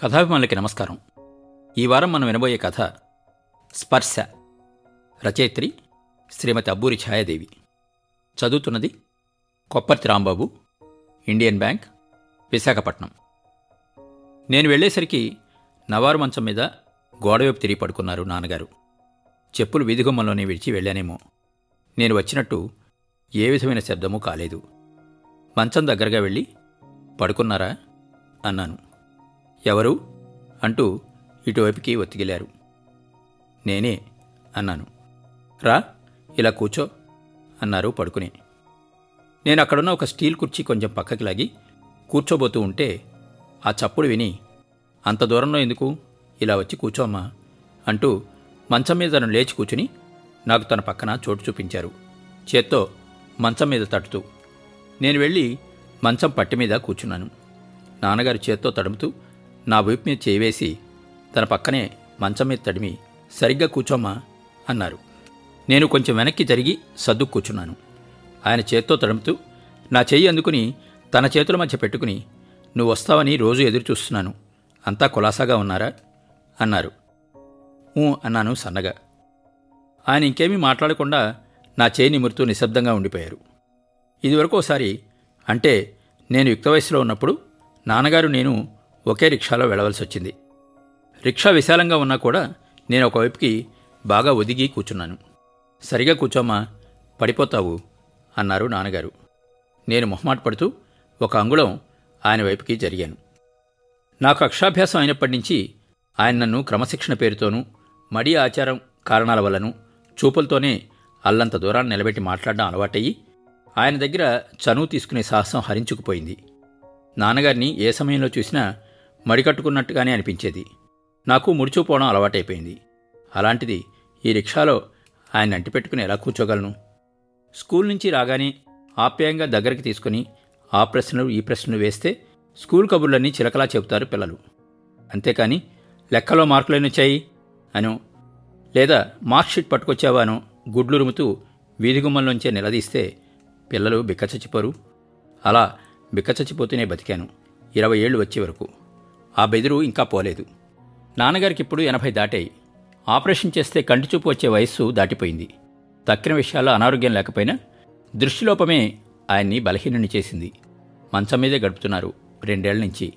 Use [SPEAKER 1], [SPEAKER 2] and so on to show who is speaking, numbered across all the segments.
[SPEAKER 1] కథాభిమానులకి నమస్కారం. ఈ వారం మనం వినబోయే కథ స్పర్శ రచయిత్రి శ్రీమతి అబ్బూరి ఛాయాదేవి. చదువుతున్నది కొప్పర్తి రాంబాబు ఇండియన్ బ్యాంక్ విశాఖపట్నం. నేను వెళ్ళేసరికి నవారు మంచం మీద గోడవైపు తిరిగి పడుకున్నారు నాన్నగారు. చెప్పులు వీధిగుమ్మంలోనే విడిచి వెళ్ళానేమో. నేను వచ్చినట్టు ఏ విధమైన శబ్దమూ కాలేదు. మంచం దగ్గరగా వెళ్ళి పడుకున్నారా? అన్నాను. ఎవరు? అంటూ ఇటువైపుకి ఒత్తిగిలారు నేనే అన్నాను. రా ఇలా కూర్చో అన్నారు పడుకుని. నేను అక్కడున్న ఒక స్టీల్ కుర్చీ కొంచెం పక్కకి లాగి కూర్చోబోతూ ఉంటే ఆ చప్పుడు విని అంత దూరంలో ఎందుకు? ఇలా వచ్చి కూర్చోమ్మా అంటూ మంచం మీద తను లేచి కూర్చుని నాకు తన పక్కన చోటు చూపించారు. చేత్తో మంచం మీద తట్టుతూ నేను వెళ్ళి మంచం పట్టి మీద కూర్చున్నాను. నాన్నగారు చేత్తో తడుముతూ నా వీపు మీద చేవేసి తన పక్కనే మంచం మీద తడిమి సరిగ్గా కూర్చోమ్మా అన్నారు. నేను కొంచెం వెనక్కి జరిగి సర్దు కూర్చున్నాను. ఆయన చేత్తో తడుముతూ నా చెయ్యి అందుకుని తన చేతుల మధ్య పెట్టుకుని నువ్వు వస్తావని రోజు ఎదురు చూస్తున్నాను. అంతా కులాసాగా ఉన్నారా? అన్నారు. అన్నాను సన్నగా. ఆయన ఇంకేమీ మాట్లాడకుండా నా చేయి నిమురుతూ నిశ్శబ్దంగా ఉండిపోయారు. ఇదివరకు ఒకసారి అంటే నేను యుక్త వయసులో ఉన్నప్పుడు నాన్నగారు నేను ఒకే రిక్షాలో వెళ్ళవలసి వచ్చింది. రిక్షా విశాలంగా ఉన్నా కూడా నేను ఒకవైపుకి బాగా ఒదిగి కూర్చున్నాను. సరిగా కూర్చోమ్మా పడిపోతావు? అన్నారు నాన్నగారు. నేను మొహమాట పడుతూ ఒక అంగుళం ఆయన వైపుకి జరిగాను. నాకు అక్షాభ్యాసం అయినప్పటి నుంచి ఆయన నన్ను క్రమశిక్షణ పేరుతోనూ మడి ఆచారం కారణాల వల్లను చూపులతోనే అల్లంత దూరాన్ని నిలబెట్టి మాట్లాడడం అలవాటయ్యి ఆయన దగ్గర చనువు తీసుకునే సాహసం హరించుకుపోయింది. నాన్నగారిని ఏ సమయంలో చూసినా మడికట్టుకున్నట్టుగానే అనిపించేది. నాకు ముడిచూపోవడం అలవాటైపోయింది. అలాంటిది ఈ రిక్షాలో ఆయన అంటిపెట్టుకుని ఎలా కూర్చోగలను? స్కూల్ నుంచి రాగానే ఆప్యాయంగా దగ్గరికి తీసుకుని ఆ ప్రశ్నలు ఈ ప్రశ్నలు వేస్తే స్కూల్ కబుర్లన్నీ చిలకలా చెబుతారు పిల్లలు. అంతేకాని లెక్కలో మార్కులేనొచ్చాయి వచ్చాయి లేదా మార్క్ షీట్ పట్టుకొచ్చావానో గుడ్లు వీధిగుమ్మంలోంచే నిలదీస్తే పిల్లలు బిక్కచచ్చిపోరు. అలా బిక్కచచ్చిపోతూనే బతికాను. ఇరవై ఏళ్ళు వచ్చే వరకు. ఆ బెదురు ఇంకా పోలేదు. నాన్నగారికి ఇప్పుడు ఎనభై దాటాయి. ఆపరేషన్ చేస్తే కంటి చూపు వచ్చే వయస్సు దాటిపోయింది. తక్కిన విషయాల్లో అనారోగ్యం లేకపోయినా దృష్టిలోపమే ఆయన్ని బలహీనుని చేసింది. మంచం మీదే గడుపుతున్నారు రెండేళ్ళ నుంచి.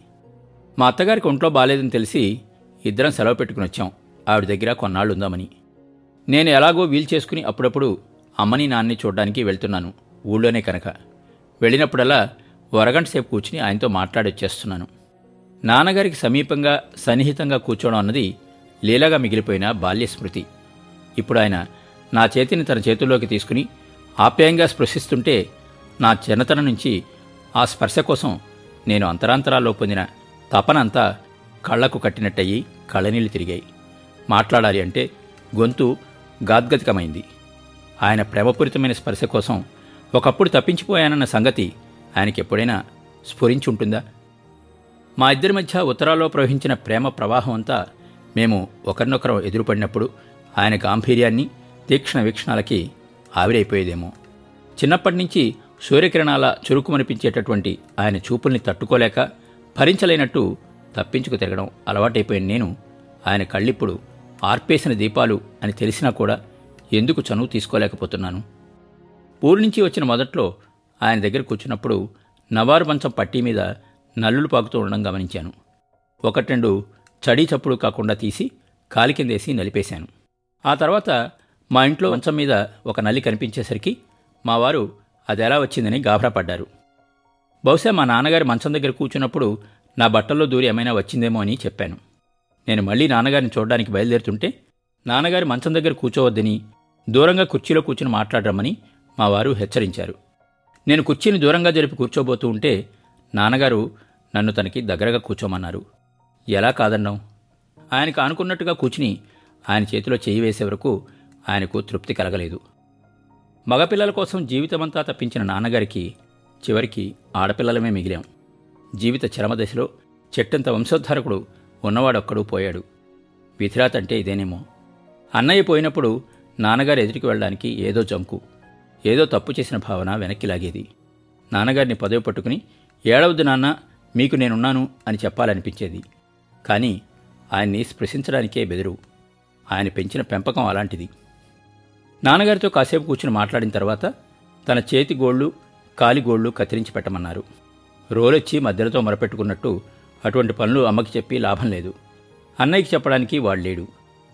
[SPEAKER 1] మా అత్తగారికి ఒంట్లో బాలేదని తెలిసి ఇద్దరం సెలవు పెట్టుకుని వచ్చాం. ఆవిడ దగ్గర కొన్నాళ్ళు ఉందామని. నేను ఎలాగో వీల్ చేసుకుని అప్పుడప్పుడు అమ్మని నాన్నని చూడడానికి వెళ్తున్నాను. ఊళ్ళోనే కనుక. వెళ్ళినప్పుడల్లా వరగంట సేపు కూర్చుని ఆయనతో మాట్లాడొచ్చేస్తున్నాను. నాన్నగారికి సమీపంగా సన్నిహితంగా కూర్చోవడం అన్నది లీలాగా మిగిలిపోయిన బాల్య స్మృతి ఇప్పుడు ఆయన నా చేతిని తన చేతుల్లోకి తీసుకుని ఆప్యాయంగా స్పృశిస్తుంటే నా చిన్నతనం నుంచి ఆ స్పర్శ కోసం నేను అంతరాంతరాల్లో పొందిన తపనంతా కళ్ళకు కట్టినట్టయి కళ్ళనీళ్ళు తిరిగాయి. మాట్లాడాలి అంటే గొంతు గాద్గతికమైంది. ఆయన ప్రేమపూరితమైన స్పర్శ కోసం ఒకప్పుడు తప్పించిపోయానన్న సంగతి ఆయనకి ఎప్పుడైనా స్ఫురించి ఉంటుందా మా ఇద్దరి మధ్య ఉత్తరాల్లో ప్రవహించిన ప్రేమ ప్రవాహం అంతా మేము ఒకరినొకరం ఎదురుపడినప్పుడు ఆయన గాంభీర్యాన్ని తీక్షణ వీక్షణాలకి ఆవిరైపోయేదేమో. చిన్నప్పటి నుంచి సూర్యకిరణాల చురుకుమనిపించేటటువంటి ఆయన చూపుల్ని తట్టుకోలేక భరించలేనట్టు తప్పించుకు తిరగడం అలవాటైపోయిన నేను ఆయన కళ్ళిప్పుడు ఆర్పేసిన దీపాలు అని తెలిసినా కూడా ఎందుకు చనువు తీసుకోలేకపోతున్నాను? ఊరి నుంచి వచ్చిన మొదట్లో ఆయన దగ్గర కూర్చున్నప్పుడు నవారు మంచం పట్టీ మీద నల్లులు పాకుతూ ఉండడం గమనించాను. ఒకటి రెండు చడీ చప్పుడు కాకుండా తీసి కాలి కిందేసి నలిపేశాను. ఆ తర్వాత మా ఇంట్లో మంచం మీద ఒక నల్లి కనిపించేసరికి మా వారు అది ఎలా వచ్చిందని గాభరా పడ్డారు. బహుశా మా నాన్నగారి మంచం దగ్గర కూర్చున్నప్పుడు నా బట్టల్లో దూరి ఏమైనా వచ్చిందేమో అని చెప్పాను. నేను మళ్ళీ నాన్నగారిని చూడడానికి బయలుదేరుతుంటే నాన్నగారి మంచం దగ్గర కూర్చోవద్దని దూరంగా కుర్చీలో కూర్చుని మాట్లాడరమ్మని మా వారు హెచ్చరించారు. నేను కుర్చీని దూరంగా జరిపి కూర్చోబోతూ ఉంటే నాన్నగారు నన్ను తనకి దగ్గరగా కూర్చోమన్నారు. ఎలా కాదన్నాం ఆయనకు అనుకున్నట్టుగా కూర్చుని ఆయన చేతిలో చేయి వేసే వరకు ఆయనకు తృప్తి కలగలేదు. మగపిల్లల కోసం జీవితమంతా తప్పించిన నాన్నగారికి చివరికి ఆడపిల్లలమే మిగిలాం. జీవిత చరమదశలో చెట్టంత వంశోద్ధారకుడు ఉన్నవాడొక్కడు పోయాడు. విధిరాత్ అంటే ఇదేనేమో. అన్నయ్య పోయినప్పుడు నాన్నగారు ఎదురికి వెళ్ళడానికి ఏదో జంకు ఏదో తప్పు చేసిన భావన వెనక్కి లాగేది. నాన్నగారిని పదవి పట్టుకుని ఏడవద్దు నాన్న మీకు నేనున్నాను అని చెప్పాలనిపించేది. కానీ ఆయన్ని స్పృశించడానికే బెదురు. ఆయన పెంచిన పెంపకం అలాంటిది. నాన్నగారితో కాసేపు కూర్చుని మాట్లాడిన తర్వాత తన చేతి గోళ్ళు కాలి గోళ్ళు కత్తిరించి పెట్టమన్నారు. రోలొచ్చి మధ్యలతో మొరపెట్టుకున్నట్టు అటువంటి పనులు అమ్మకి చెప్పి లాభం లేదు. అన్నయ్యకి చెప్పడానికి వాడు లేడు.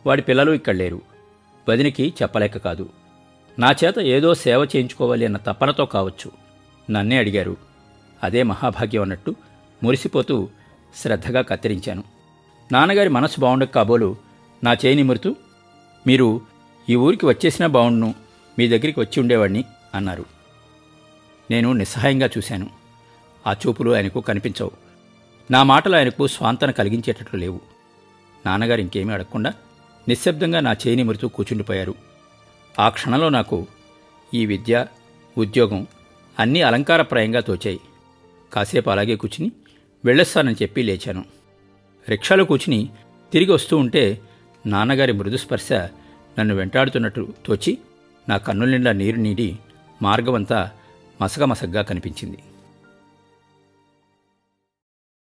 [SPEAKER 1] వాడి పిల్లలు ఇక్కడ లేరు. వదినికి చెప్పలేక కాదు. నా చేత ఏదో సేవ చేయించుకోవాలి అన్న తపనతో కావచ్చు. నన్నే అడిగారు. అదే మహాభాగ్యం అన్నట్టు మురిసిపోతూ శ్రద్ధగా కత్తిరించాను. నాన్నగారి మనసు బాగుండక కాబోలు నా చేయి నిమురుతూ మీరు ఈ ఊరికి వచ్చేసినా బాగుండును మీ దగ్గరికి వచ్చి ఉండేవాడిని అన్నారు. నేను నిస్సహాయంగా చూశాను. ఆ చూపులు ఆయనకు కనిపించవు. నా మాటలు ఆయనకు స్వాంతన కలిగించేటట్లు లేవు. నాన్నగారు ఇంకేమీ అడగకుండా నిశ్శబ్దంగా నా చేయి నిమురుతూ కూర్చుండిపోయారు ఆ క్షణంలో నాకు ఈ విద్య ఉద్యోగం అన్నీ అలంకారప్రాయంగా తోచాయి. కాసేపు అలాగే కూర్చుని వెళ్ళొస్తానని చెప్పి లేచాను. రిక్షాలో కూర్చుని తిరిగి వస్తూ ఉంటే నాన్నగారి మృదుస్పర్శ నన్ను వెంటాడుతున్నట్టు తోచి నా కన్నుల నిండా నీరు నీడి మార్గమంతా మసగమసగ్గా కనిపించింది.